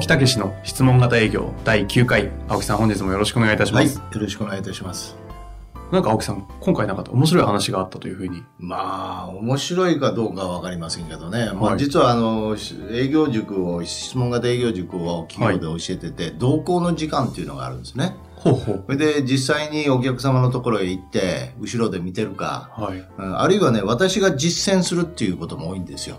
木武の質問型営業第9回。青木さん本日もよろしくお願いいたします、はい、よろしくお願いいたします。なんか青木さん今回なんか面白い話があったというふうに。まあ面白いかどうかは分かりませんけどね、まあ、実はあの営業塾を質問型営業塾を企業で教えてて、はい、同行の時間っていうのがあるんですね。ほうほう。それで実際にお客様のところへ行って、後ろで見てるか、はい、あるいはね、私が実践するっていうことも多いんですよ。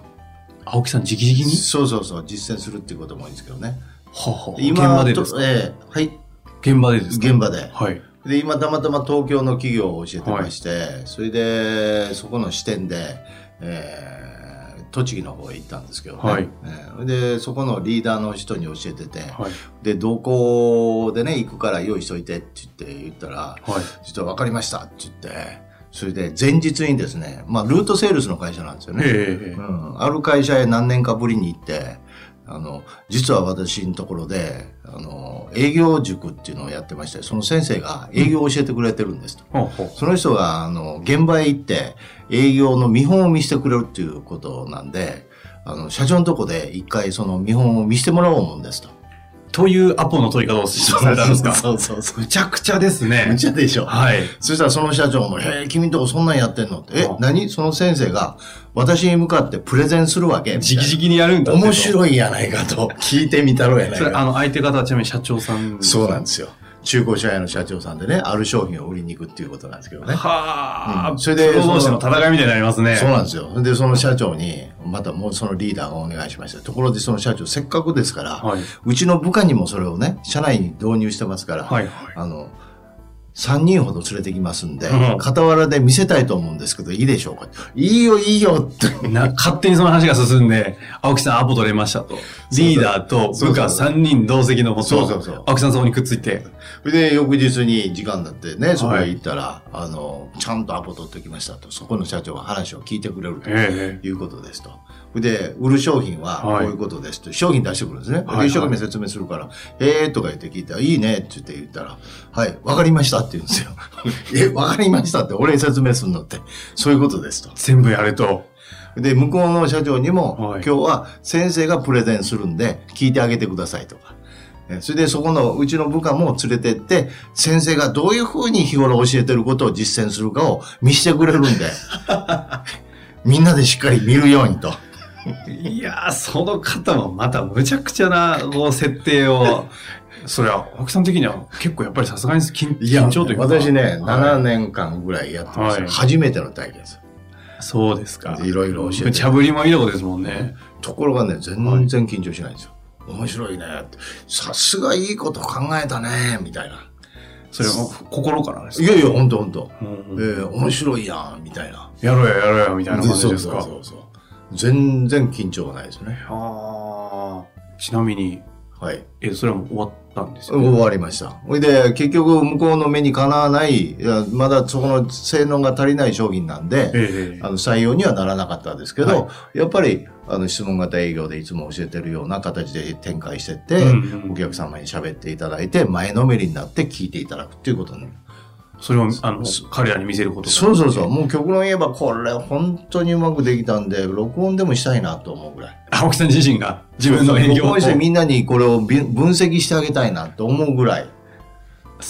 青木さん直々に？そうそうそう、実践するっていうことも多いんですけどね。はは今現場でですか？ええー、はい。現場でですか？現場で。はい。で、今たまたま東京の企業を教えてまして、はい、それで、そこの支店で、えー、栃木の方へ行ったんですけどね。はい、えー、で、そこのリーダーの人に教えてて、はい、で、同行でね、行くから用意しといてって言って言ったら、はい、実は分かりましたって言って、それで前日にですね、まあ、ルートセールスの会社なんですよね。うん、ある会社へ何年かぶりに行って、あの、実は私のところで、あの、営業塾っていうのをやってまして、その先生が営業を教えてくれてるんですと。うん、その人が、あの、現場へ行って、営業の見本を見せてくれるっていうことなんで、あの、社長のとこで一回その見本を見せてもらおう思うんですと。というアポの取り方をされたんですか？そうそうそう。むちゃくちゃですね。むちゃでしょ。はい。そしたらその社長も、へえ、君んとこそんなんやってんの？って。え、何？その先生が私に向かってプレゼンするわけ？直々にやるんだ面白いやないかと。聞いてみたろうやないか。それ、あの、相手方はちなみに社長さんそうなんですよ。中古車屋の社長さんでね、ある商品を売りに行くっていうことなんですけどね。はあ、うん、それで、プロ同士の戦いみたいになりますね。そうなんですよ。で、その社長に、またもうそのリーダーがお願いしました。ところでその社長、せっかくですから、はい、うちの部下にもそれをね、社内に導入してますから、はいはい、あの、3人ほど連れてきますんで、うん、傍らで見せたいと思うんですけど、いいでしょうか？いいよ、いいよって。な、勝手にその話が進んで、青木さんアポ取れましたと。リーダーと部下3人同席のもと、そうそうそう青木さんそこにくっついて。で、翌日に時間だってね、そこへ行ったら、はい、あの、ちゃんとアポ取ってきましたと。そこの社長が話を聞いてくれるということですと。で、売る商品はこういうことですと、はい、商品出してくるんですね。で、一生懸命説明するから、ええー？とか言って聞いたら、いいねって言って言ったら、はい、わかりましたって言うんですよ。え、わかりましたって俺に説明するのって、そういうことですと。全部やれと。で、向こうの社長にも、はい、今日は先生がプレゼンするんで、聞いてあげてくださいとか。それでそこのうちの部下も連れてって、先生がどういうふうに日頃教えてることを実践するかを見せてくれるんで、みんなでしっかり見るようにと。いやー、その方もまたむちゃくちゃな、設定を。それは、奥さん的には結構やっぱりさすがに緊緊張というか。私ね、はい、7年間ぐらいやってます、はい、初めての体験です。そうですか。いろいろ教えて。茶ぶりもいいとこですもんね。ところがね、全然緊張しないんですよ。はい、面白いね。さすがいいこと考えたね、みたいな。それは心からですか？いやいや、ほんとほんと。えー、面白いやん、みたいな。やろうや、やろうや、みたいな感じですか？そうそうそう全然緊張がないですね。ああ。ちなみに、はい。え、それはもう終わったんですよ、ね、終わりました。ほいで、結局、向こうの目にかなわない、いやまだそこの性能が足りない商品なんで、えあの採用にはならなかったんですけど、はい、やっぱり、あの、質問型営業でいつも教えてるような形で展開してって、うんうん、お客様に喋っていただいて、前のめりになって聞いていただくっていうことにそれを、あの、彼らに見せることそうそうそう。もう極論言えば、これ本当にうまくできたんで、録音でもしたいなと思うぐらい。青木さん自身が？自分の営業を？してみんなにこれを分析してあげたいなと思うぐらい。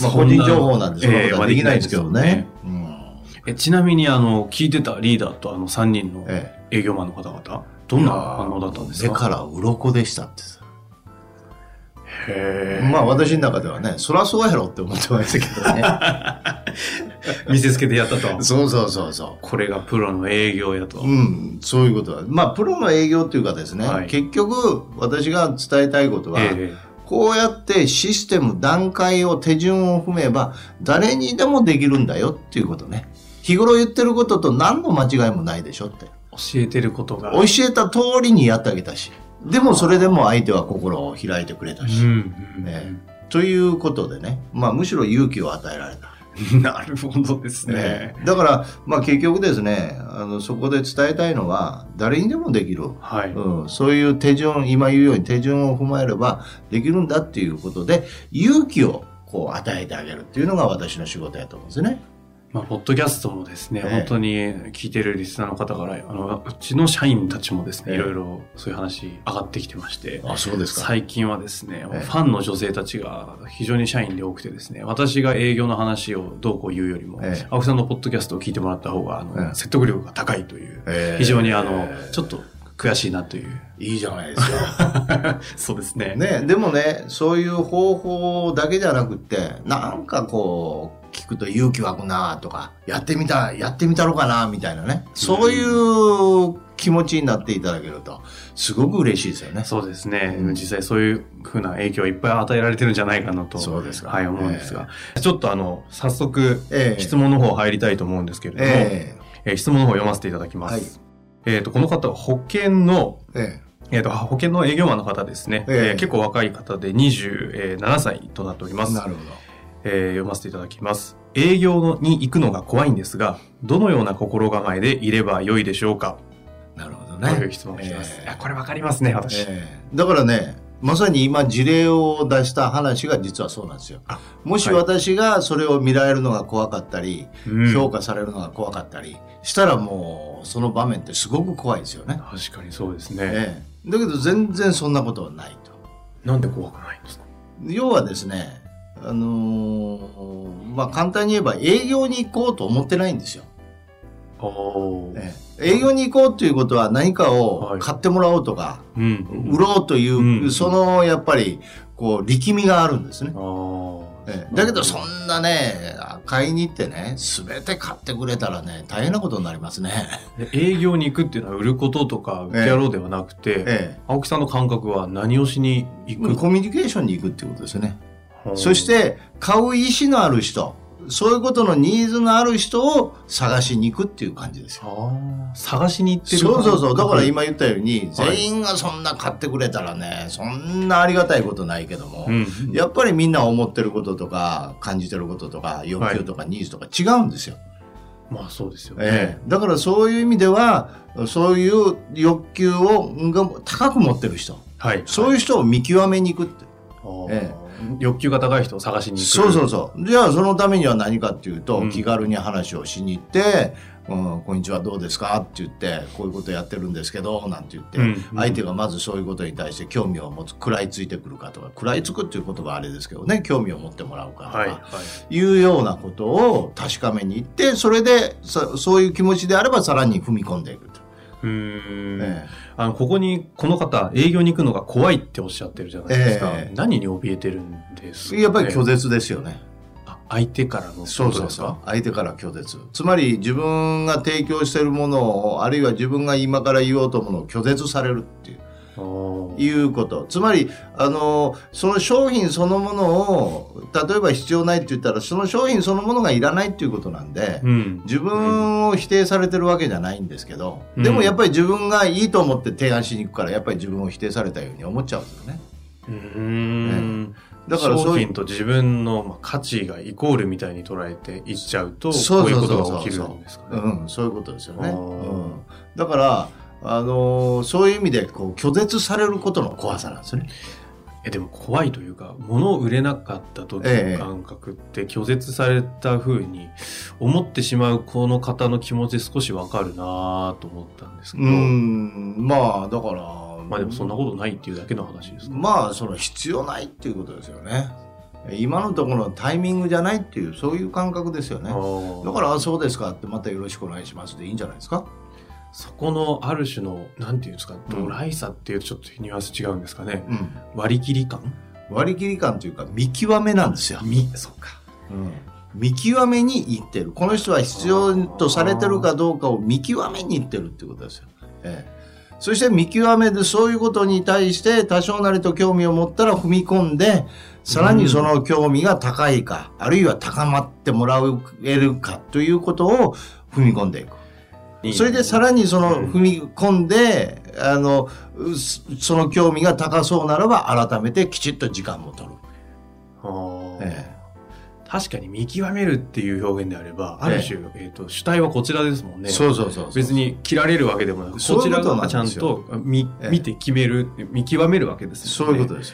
まあ、個人情報なんで、そのことはできないですけどね。えちなみに、あの、聞いてたリーダーとあの3人の営業マンの方々、どんな反応だったんですか？目から鱗でしたってまあ私の中ではね、そらそうやろって思ってましたけどね。見せつけてやったと。そうそうそうそう。これがプロの営業やと。うん、そういうことだ。まあプロの営業っていうかですね、はい、結局私が伝えたいことは、えー、こうやってシステム、段階を、手順を踏めば、誰にでもできるんだよっていうことね。日頃言ってることと何の間違いもないでしょって。教えてることが。教えた通りにやってあげたし。でもそれでも相手は心を開いてくれたし、うんえということでね、まあむしろ勇気を与えられた。なるほどですね。ねだから、まあ結局ですね、あの、そこで伝えたいのは、誰にでもできる。はい。うん、そういう手順、今言うように手順を踏まえればできるんだっていうことで、勇気をこう与えてあげるっていうのが私の仕事やと思うんですね。まあ、ポッドキャストもですね、ええ。本当に聞いてるリスナーの方から、あの、うちの社員たちもですね、ええ。いろいろそういう話上がってきてまして、あ、そうです最近はですね、ええ。ファンの女性たちが非常に社員で多くてですね、私が営業の話をどうこう言うよりも、ええ。青木さんのポッドキャストを聞いてもらった方が、あの、ええ。説得力が高いという、ええ。非常にあの、ちょっと悔しいなという。いいじゃないですか。そうですね。ね、でもね、そういう方法だけじゃなくって、なんかこう、聞くと勇気湧くなとか、やってみた、やってみたろかなみたいなね。そういう気持ちになっていただけると、すごく嬉しいですよね。そうですね。うん実際そういうふうな影響はいっぱい与えられてるんじゃないかなと。そうですかはい、思うんですが。ちょっとあの、早速、ええ質問の方入りたいと思うんですけれども、ええー質問の方読ませていただきます。はいえっ、と、この方は保険の、ええっ、と、保険の営業マンの方ですね。えええー結構若い方で27歳となっております。えなるほど。えー読ませていただきます。営業のに行くのが怖いんですが、どのような心構えでいればよいでしょうか？なるほどとね。いう質問が来てます。ええいやこれわかりますね、私。ええだからね、まさに今事例を出した話が実はそうなんですよあ。もしはい私がそれを見られるのが怖かったり、うん評価されるのが怖かったりしたらもうその場面ってすごく怖いですよね。確かにそうですね。ええだけど全然そんなことはないと。なんで怖くないんですか？要はですね、あのーまあ簡単に言えば営業に行こうと思ってないんですよ。営業に行こうということは何かはい。を買ってもらおうとか、うん。売ろうという、うん。そのやっぱりこう力みがあるんですね。だけどそんなね、買いに行ってね、すべて買ってくれたらね、大変なことになりますね。で営業に行くっていうのは売ることとか受けやろうではなくて、え青木さんの感覚は何をしにえ行く？コミュニケーションに行くっていうことですよね。そして、買う意思のある人、そういうことのニーズのある人を探しに行くっていう感じですよ。探しに行ってるそうそうそう。だからはい今言ったように、全員がそんな買ってくれたらね、そんなありがたいことないけども、うんやっぱりみんな思ってることとか、感じてることとか、欲求とかニーズとか違うんですよ。まあそうですよね、ええ。だからそういう意味では、そういう欲求をが高く持ってる人、はい。そういう人を見極めに行くって。あー。え欲求が高い人を探しに行く。そうそうそう。じゃあそのためには何かっていうと、うん。気軽に話をしに行って、うん、こんにちはどうですか？って言って、こういうことやってるんですけど、なんて言って、うん。相手がまずそういうことに対して興味を持つ、食らいついてくるかとか、食らいつくっていう言葉はあれですけどね、興味を持ってもらうかとか、はいはい。いうようなことを確かめに行って、それでそそういう気持ちであればさらに踏み込んでいくと。うーん、えあのここにこの方営業に行くのが怖いっておっしゃってるじゃないですか、ええ何に怯えてるんですか、ね、えやっぱり拒絶ですよね。あ相手からのそうそうそう。相手から拒絶。つまり自分が提供しているものを、あるいは自分が今から言おうと思うのを拒絶されるっていう。ういうこと。つまり、あの、その商品そのものを、例えば必要ないって言ったら、その商品そのものがいらないっていうことなんで、ん、自分を否定されてるわけじゃないんですけど、うんでもやっぱり自分がいいと思って提案しに行くから、やっぱり自分を否定されたように思っちゃうんですよね。うーんだからそういう商品と自分のまあ価値がイコールみたいに捉えていっちゃうとそうこういうことが起きるんですかね。うん、そういうことですよね。うん、だから、あのーそういう意味でこう拒絶されることの怖さなんですね。えでも怖いというか物を売れなかった時ええの感覚って拒絶された風に思ってしまうこの方の気持ち少しわかるなと思ったんですけど、うん、まあだから、まあでもそんなことないっていうだけの話ですか、まあその必要ないっていうことですよね。今のところのタイミングじゃないっていうそういう感覚ですよね。だからあそうですかってまたよろしくお願いしますでいいんじゃないですか？そこのある種のなんていうんですかうんドライさっていうとちょっとニュアンス違うんですかね、うん。割り切り感？割り切り感というか見極めなんですよ。みそうかうん見極めに行ってる。この人は必要とされてるかどうかを見極めに行ってるっていうことですよ。ええそして見極めでそういうことに対して多少なりと興味を持ったら踏み込んで、さらにその興味が高いか、あるいは高まってもらえるかということを踏み込んでいく。それでさらにその踏み込んで、あの、うすその興味が高そうならば改めてきちっと時間も取る。あーえ確かに見極めるっていう表現であれば、ある種、えっ、と、主体はこちらですもんね。そうそうそうそう。別に切られるわけでもなく、こちらがちゃんと見ええ見て決める、見極めるわけですよね。そういうことです。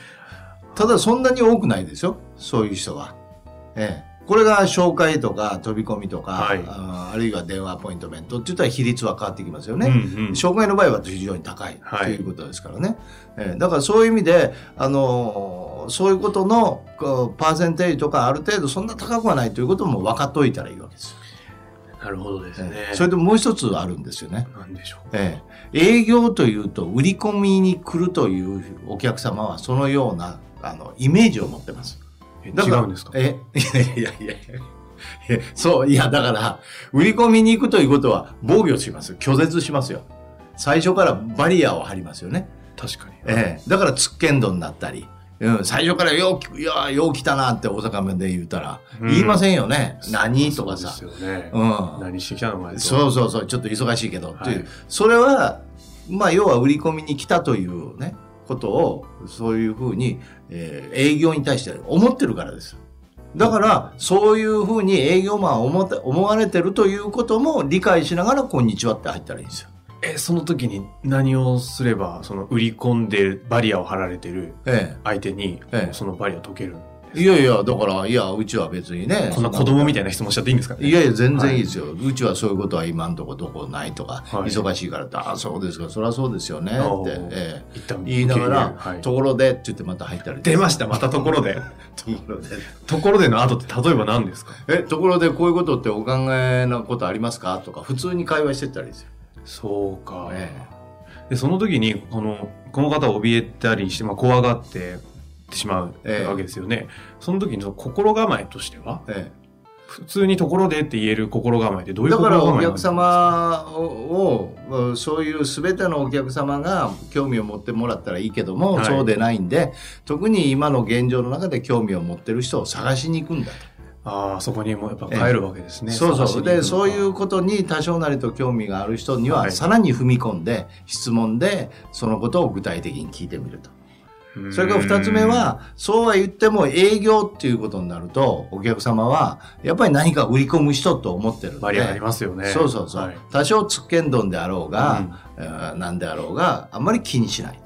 ただそんなに多くないですよ。そういう人は。ええ。これが紹介とか飛び込みとか、はいああるいは電話アポイントメントって言ったら比率は変わってきますよね。うんうん障害の場合は非常に高いはいということですからね。えーだからそういう意味で、あのーそういうことのこうパーセンテージとかある程度そんな高くはないということも分かっておいたらいいわけです。なるほどですね。えーそれともう一つあるんですよね。なんでしょう。えー営業というと売り込みに来るというお客様はそのようなあのイメージを持ってます。えだから違うんですか？え、いやいやいやいや。えそう、いや、だから、売り込みに行くということは防御します。拒絶しますよ。最初からバリアを張りますよね。確かに。ええだから、つっけんどになったり。うん、最初からよう、いや、よう来たなって大阪弁で言ったら、うん言いませんよね。何？とかさ。そうですよね。うん。何してきたの前そうそうそう、ちょっと忙しいけど、はいという。それは、まあ、要は売り込みに来たというね、ことを、そういうふうに、えー営業に対して思ってるからです。だから、そういうふうに営業マンは思って思われてるということも理解しながら、こんにちはって入ったらいいんですよ。え、その時に何をすれば、その売り込んでバリアを張られてるえ相手に、ええそのバリアを解ける。え。いやいや、だから、いや、うちは別にね。こんな子供みたいな質問しちゃっていいんですかね？いやいや、全然いいですよ。うちはそういうことは今んとこどこないとか、はい忙しいからって、ああ、そうですか、そりゃそうですよね、って、ええ言いながら、はいところでって言ってまた入ったり。出ました、またところで。ところで。ところでの後って例えば何ですか？え、ところでこういうことってお考えなことありますか？とか、普通に会話してったらいいですよ。そうか。えで、その時に、この、この方を怯えたりして、まあ、怖がってしまうええわけですよね。その時の心構えとしては、え普通にところでって言える心構えってどういうだから心構えお客様を、をそういう全てのお客様が興味を持ってもらったらいいけども、はいそうでないんで、特に今の現状の中で興味を持ってる人を探しに行くんだと。ああ、そこにもやっぱ帰るわけですね。そうそう。で、そういうう。ことに多少なりと興味がある人には、はいさらに踏み込んで、質問で、そのことを具体的に聞いてみると。それから二つ目は、そうは言っても営業っていうことになると、お客様は、やっぱり何か売り込む人と思ってるんで。バリアありますよね。そうそうそう。はい多少つっけんどんであろうが、うんえーなんであろうが、あんまり気にしない。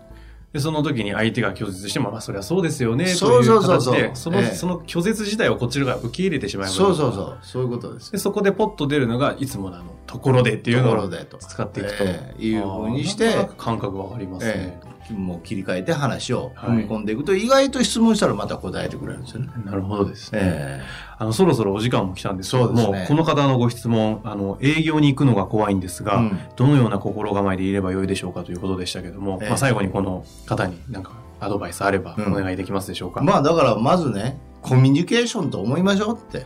で、その時に相手が拒絶しても、まあ、それはそうですよね、とそいううそうそうそう形で、その、ええその拒絶自体をこちらが受け入れてしまいます。そうそうそう。そういうことです。で、そこでポッと出るのが、いつものあの、ところでっていうとのを。使っていくと。ええいうふうにして感覚わかりますね。ええもう切り替えて話をはい踏み込んでいくと、意外と質問したらまた答えてくれるんですよね。なるほどですね。えあの、そろそろお時間も来たんですけども、ねこの方のご質問、あの、営業に行くのが怖いんですが、うんどのような心構えでいればよいでしょうかということでしたけども、ええまあ、最後にこの方になんかアドバイスあればうんお願いできますでしょうか？まあだからまずね、コミュニケーションと思いましょうって。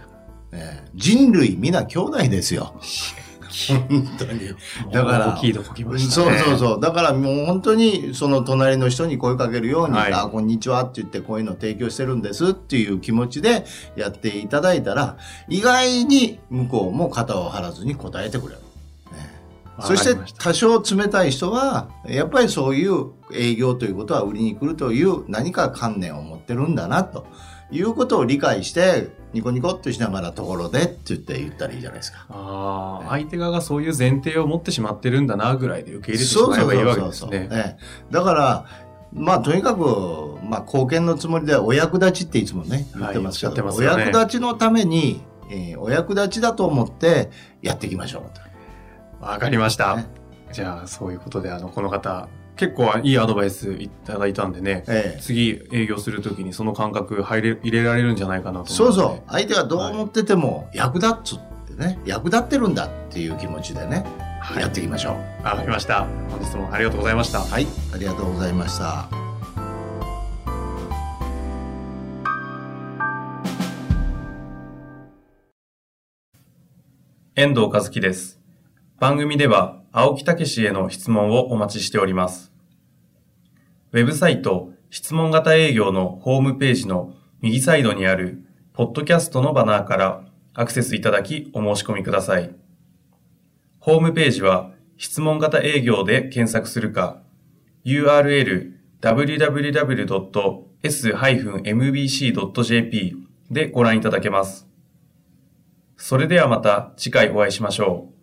ええ人類皆兄弟ですよ。本当に。だから大きいとこ来ましたそうね。そうそう。だからもう本当にその隣の人に声かけるように、はいあ、こんにちはって言ってこういうの提供してるんですっていう気持ちでやっていただいたら、意外に向こうも肩を張らずに答えてくれる。そして多少冷たい人は、やっぱりそういう営業ということは売りに来るという何か観念を持ってるんだなということを理解して、ニコニコっとしながらところでって言って言ったらいいじゃないですか。ああ、相手側がそういう前提を持ってしまってるんだなぐらいで受け入れてしまえばいいわけですね。ええだから、まあとにかく、まあ貢献のつもりでお役立ちっていつもね、言ってますけど、はいおっしゃってますお役立ちのために、えーお役立ちだと思ってやっていきましょうと。わかりました。ねじゃあ、そういうことで、あの、この方、結構いいアドバイスいただいたんでね、ええ次営業するときにその感覚入れ、入れられるんじゃないかなとそう思そう。相手がどう思ってても役立つってね、役立ってるんだっていう気持ちでね、はいやっていきましょう。わかりました。本日もありがとうございました。はい、ありがとうございました。遠藤和樹です。番組では青木武氏への質問をお待ちしております。ウェブサイト質問型営業のホームページの右サイドにあるポッドキャストのバナーからアクセスいただきお申し込みください。ホームページは質問型営業で検索するか、URL www.s-mbc.jp でご覧いただけます。それではまた次回お会いしましょう。